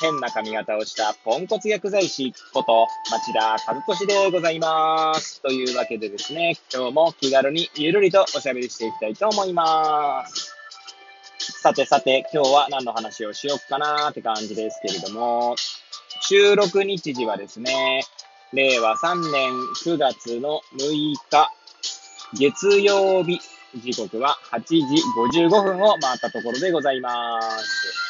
変な髪型をしたポンコツ薬剤師こと町田和俊でございます。というわけでですね、今日も気軽にゆるりとおしゃべりしていきたいと思います。さてさて、今日は何の話をしよっかなーって感じですけれども、収録日時はですね、令和3年9月の6日、月曜日時刻は8時55分を回ったところでございます。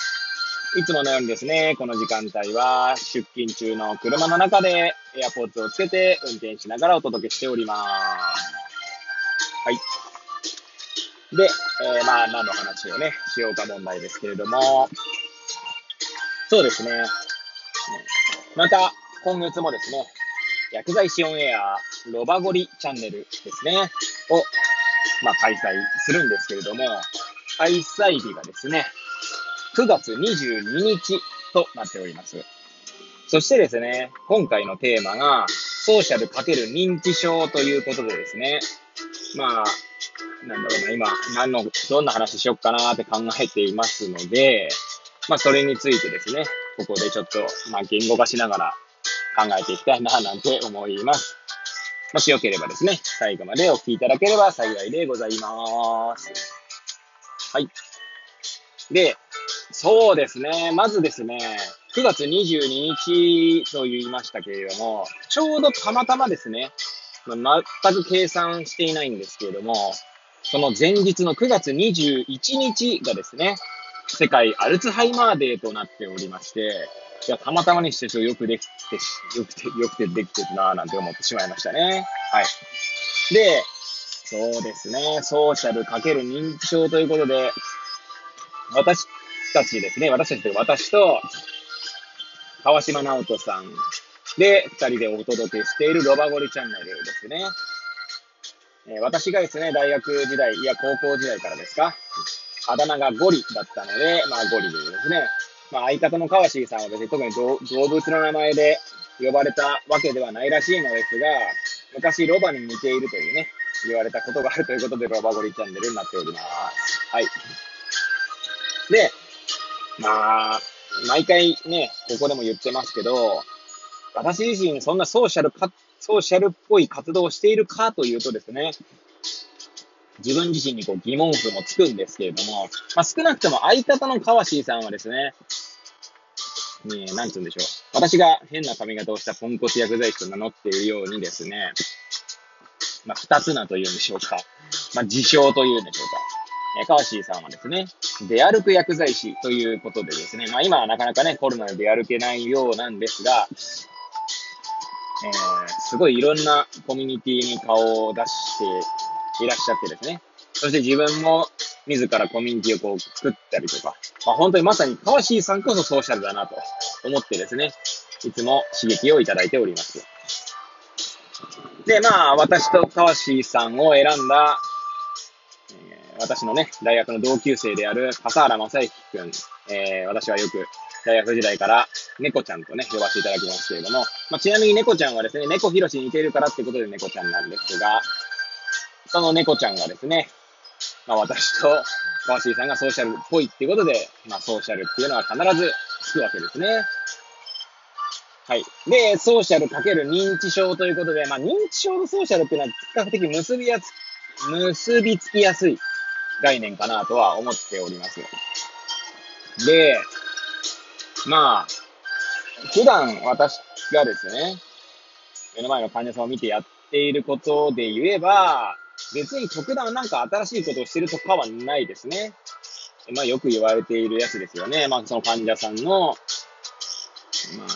いつものようにですね、この時間帯は出勤中の車の中でエアポーツをつけて運転しながらお届けしております。はい。で、えー、まあ何の話をね、しようか問題ですけれども、そうですね。また、今月もですね、薬剤師オンエアロバゴリチャンネルですね、をまあ、開催するんですけれども、開催日がですね、9月22日となっております。そしてですね、今回のテーマが、ソーシャル×認知症ということでですね、まあ、なんだろうな、今、何の、どんな話しよっかなって考えていますので、まあ、それについてですね、ここでちょっと、まあ、言語化しながら考えていきたいな、なんて思います。もしよければですね、最後までお聞きいただければ幸いでございます。はい。で、そうですね、まずですね、9月22日と言いましたけれども、ちょうどたまたまですね、ま全く計算していないんですけれども、その前日の9月21日がですね、世界アルツハイマーデーとなっておりまして、いや、たまたまにしてちょよくできて、よくて、よくてできてるなぁなんて思ってしまいましたね。はい。で、そうですね、ソーシャルかける認知症ということで、私たちですね、私たちというか私と、川島直人さんで、二人でお届けしているロバゴリチャンネルですね。え、私がですね、大学時代、いや、高校時代からですか、あだ名がゴリだったので、まあゴリでですね、まあ、相方の川椎さんは別に特に動物の名前で呼ばれたわけではないらしいのですが、昔ロバに似ているというね、言われたことがあるということで、ロバゴリチャンネルになっております。はい。で、まあ、毎回ね、ここでも言ってますけど、私自身そんなソーシャルか、ソーシャルっぽい活動をしているかというとですね、自分自身にこう疑問符もつくんですけれども、まあ、少なくとも相方の川椎さんはですね、ねなんつうんでしょう。私が変な髪型をしたポンコツ薬剤師と名乗っているようにですね、まあ、二つなというんでしょうか。まあ、自称というんでしょうか。え川椎さんはですね、出歩く薬剤師ということでですね、まあ今はなかなかね、コロナで出歩けないようなんですが、えー、すごいいろんなコミュニティに顔を出していらっしゃってですね。そして自分も自らコミュニティをこう作ったりとか、まあ、本当にまさに川椎さんこそソーシャルだなと思ってですね、いつも刺激をいただいております。で、まあ、私と川椎さんを選んだ、私のね、大学の同級生である笠原正幸くん、えー、私はよく大学時代から猫ちゃんとね、呼ばせていただきますけれども、まあ、ちなみに猫ちゃんはですね、猫ひろしに似ているからってことで猫ちゃんなんですが、その猫ちゃんがですね、まあ私と川ーさんがソーシャルっぽいっていうことで、まあソーシャルっていうのは必ずつくわけですね。はい。で、ソーシャルかける認知症ということで、まあ認知症とソーシャルっていうのは比較的結びやす、結びつきやすい概念かなとは思っております。で、まあ、普段私がですね、目の前の患者さんを見てやっていることで言えば、別に特段なんか新しいことをしてるとかはないですね。まあよく言われているやつですよね。まあその患者さんの、まあ、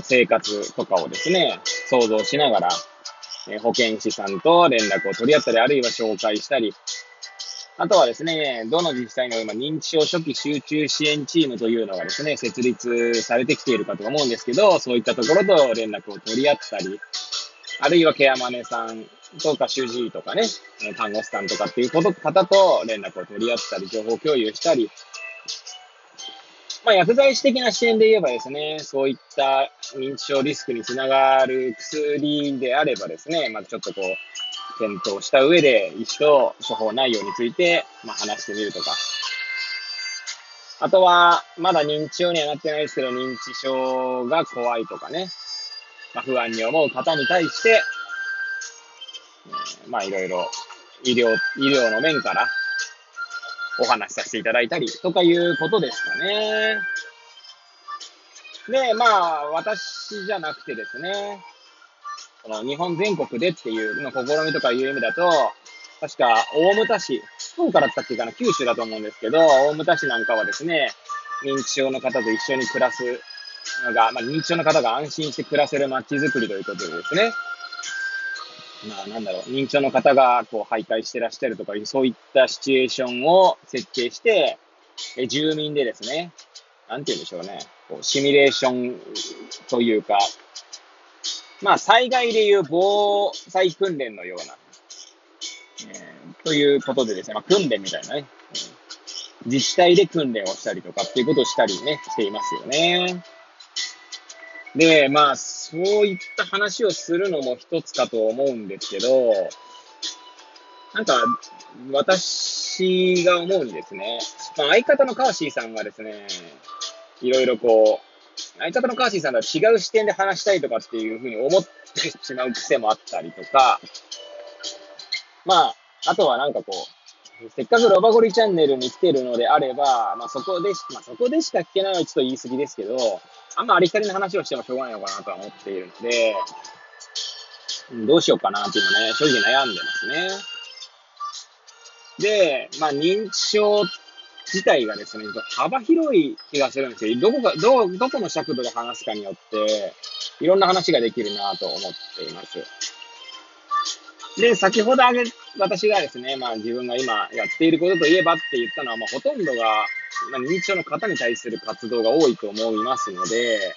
生活とかをですね、想像しながら、え保健師さんと連絡を取り合ったり、あるいは紹介したり、あとはですね、どの自治体の今、認知症初期集中支援チームというのがですね、設立されてきているかと思うんですけど、そういったところと連絡を取り合ったり、あるいはケアマネさんとか主治医とかね、看護師さんとかっていうこと方と連絡を取り合ったり、情報共有したり、まあ、薬剤師的な視点で言えばですね、そういった認知症リスクにつながる薬であればですね、まずちょっとこう、検討した上で、医師と処方内容について、まあ、話してみるとか。あとは、まだ認知症にはなってないですけど、認知症が怖いとかね、まあ、不安に思う方に対して、えー、まあ、いろいろ医療、医療の面からお話しさせていただいたりとかいうことですかね。で、まあ、私じゃなくてですね、この日本全国でっていうの試みとかいう意味だと、確か大牟田市、福岡だったっけかな、九州だと思うんですけど、大牟田市なんかはですね、認知症の方と一緒に暮らすのが、まあ、認知症の方が安心して暮らせる街づくりということでですね、まあなんだろう、認知症の方がこう徘徊してらっしゃるとか、そういったシチュエーションを設計して、え住民でですね、なんて言うんでしょうね、こうシミュレーションというか、まあ災害でいう防災訓練のような、えー、ということでですね、まあ訓練みたいなね、自治体で訓練をしたりとかっていうことをしたりね、していますよね。で、まあ、そういった話をするのも一つかと思うんですけど、なんか、私が思うにですね、まあ、相方のカーシーさんがですね、いろいろこう、相方のカーシーさんとは違う視点で話したいとかっていうふうに思ってしまう癖もあったりとか、まあ、あとはなんかこう、せっかくロバゴリチャンネルに来てるのであれば、まあそこで、まあそこでしか聞けないのはちょっと言い過ぎですけど、あんまありきたりの話をしてもしょうがないのかなとは思っているので、どうしようかなっていうのね、正直悩んでますね。で、まあ認知症っ自体がですね、幅広い気がするんですよ。どこか、ど、どこの尺度で話すかによって、いろんな話ができるなと思っています。で、先ほどあげ、私がですね、まあ自分が今やっていることといえばって言ったのは、まあほとんどがまあ、認知症の方に対する活動が多いと思いますので、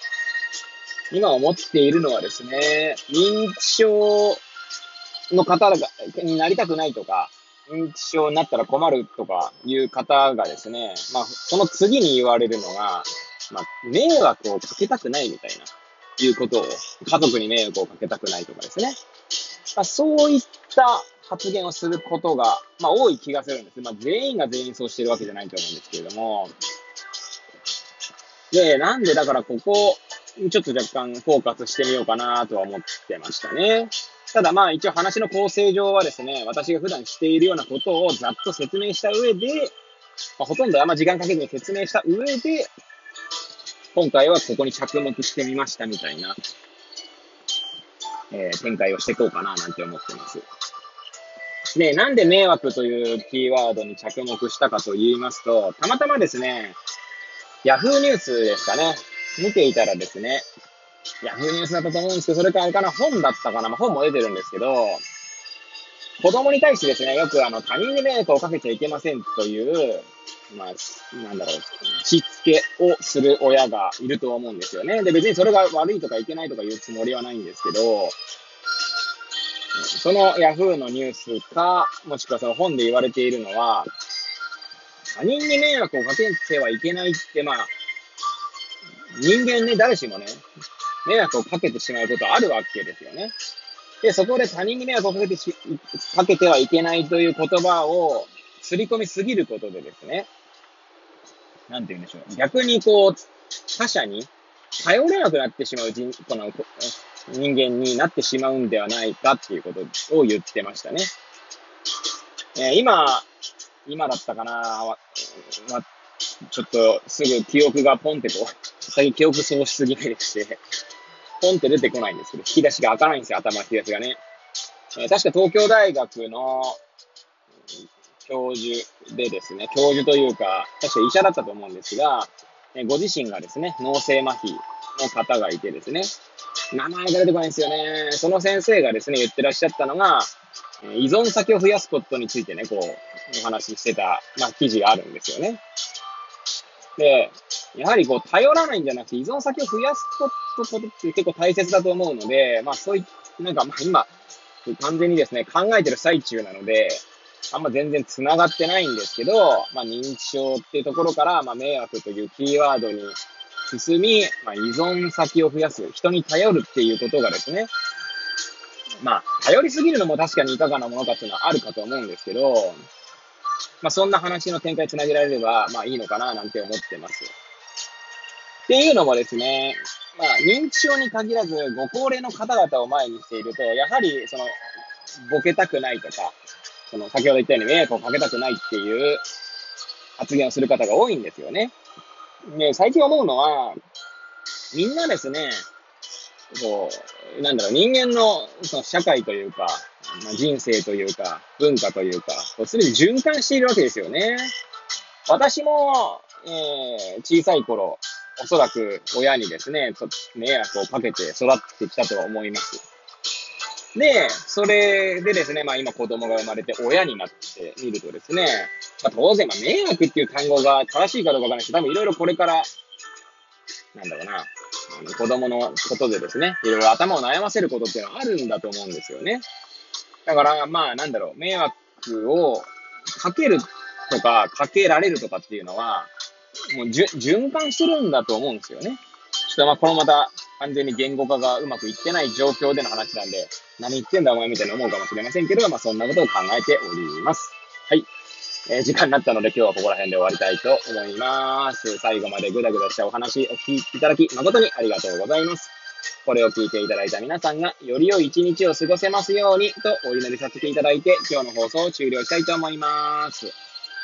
今思っているのはですね、認知症の方がになりたくないとか、認知症になったら困るとかいう方がですね、まあ、その次に言われるのが、まあ、迷惑をかけたくないみたいな、いうことを、家族に迷惑をかけたくないとかですね。まあ、そういった発言をすることが、まあ、多い気がするんです。まあ、全員が全員そうしてるわけじゃないと思うんですけれども。で、なんでだからここ、ちょっと若干フォーカスしてみようかなとは思ってましたね。ただまあ一応話の構成上はですね、私が普段しているようなことをざっと説明した上で、まあ、ほとんどあんま時間かけずに説明した上で、今回はここに着目してみましたみたいな、えー、展開をしていこうかななんて思ってます。で、なんで迷惑というキーワードに着目したかと言いますと、たまたまですね、ヤフーニュースですかね、見ていたらですね、ヤフーニュースだったと思うんですけど、それかあれかな、本だったかな、まあ、本も出てるんですけど、子供に対してですね、よくあの、他人に迷惑をかけちゃいけませんという、まあ、なんだろう、しつけをする親がいると思うんですよね。で、別にそれが悪いとかいけないとか言うつもりはないんですけど、そのヤフーのニュースか、もしくはその本で言われているのは、他人に迷惑をかけてはいけないって、まあ、人間ね、誰しもね、迷惑をかけてしまうことあるわけですよね。で、そこで他人に迷惑をかけてし、かけてはいけないという言葉を刷り込みすぎることでですね、なんて言うんでしょう。逆にこう、他者に頼れなくなってしまう人、この、人間になってしまうんではないかっていうことを言ってましたね。えー、今、今だったかな、ま、ちょっとすぐ記憶がポンってこう、最近記憶喪失気味でして、ポンって出てこないんですけど、引き出しが開かないんですよ、頭の引き出しがね。えー、確か東京大学の教授でですね、教授というか、確か医者だったと思うんですが、えー、ご自身がですね、脳性麻痺の方がいてですね、名前が出てこないんですよね。その先生がですね、言ってらっしゃったのが、依存先を増やすことについてね、こう、お話ししてた、まあ、記事があるんですよね。で、やはりこう、頼らないんじゃなくて、依存先を増やすこことって結構大切だと思うので、まあそういなんかまあ今、完全にですね、考えてる最中なので、あんま全然繋がってないんですけど、まあ認知症っていうところから、まあ迷惑というキーワードに進み、まあ依存先を増やす、人に頼るっていうことがですね、まあ、頼りすぎるのも確かにいかがなものかっていうのはあるかと思うんですけど、まあ、そんな話の展開つなげられれば、まあいいのかななんて思ってます。っていうのもですね、まあ、認知症に限らず、ご高齢の方々を前にしていると、やはり、その、ボケたくないとか、その、先ほど言ったように迷惑をかけたくないっていう発言をする方が多いんですよね。で、最近思うのは、みんなですね、こう、なんだろう、人間のその社会というか、まあ、人生というか、文化というか、すでに循環しているわけですよね。私も、えー、小さい頃、おそらく親にですね、迷惑をかけて育ってきたと思います。で、それでですね、まあ今子供が生まれて親になってみるとですね、まあ、当然、まあ迷惑っていう単語が正しいかどうかわからないし、多分いろいろこれから、なんだろうな、あの子供のことでですね、いろいろ頭を悩ませることっていうのはあるんだと思うんですよね。だから、まあ、なんだろう、迷惑をかけるとか、かけられるとかっていうのは、もう循環してるんだと思うんですよね。ちょっとまあ、このまた、完全に言語化がうまくいってない状況での話なんで、何言ってんだお前みたいな思うかもしれませんけど、まあ、そんなことを考えております。はい。えー、時間になったので今日はここら辺で終わりたいと思います。最後までぐだぐだしたお話お聞きいただき誠にありがとうございます。これを聞いていただいた皆さんがより良い一日を過ごせますようにとお祈りさせていただいて今日の放送を終了したいと思います。